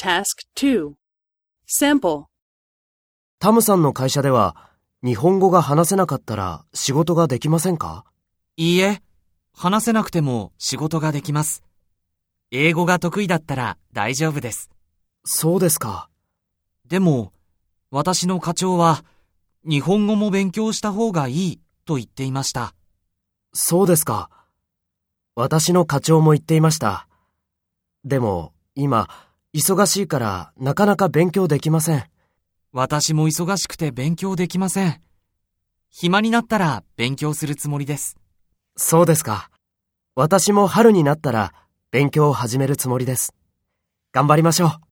Task 2 Sample タムさんの会社では日本語が話せなかったら仕事ができませんか？いいえ、話せなくても仕事ができます。英語が得意だったら大丈夫です。そうですか。でも、私の課長は、日本語も勉強した方がいいと言っていました。そうですか。私の課長も言っていました。でも今忙しいからなかなか勉強できません。私も忙しくて勉強できません。暇になったら勉強するつもりです。そうですか。私も春になったら勉強を始めるつもりです。頑張りましょう。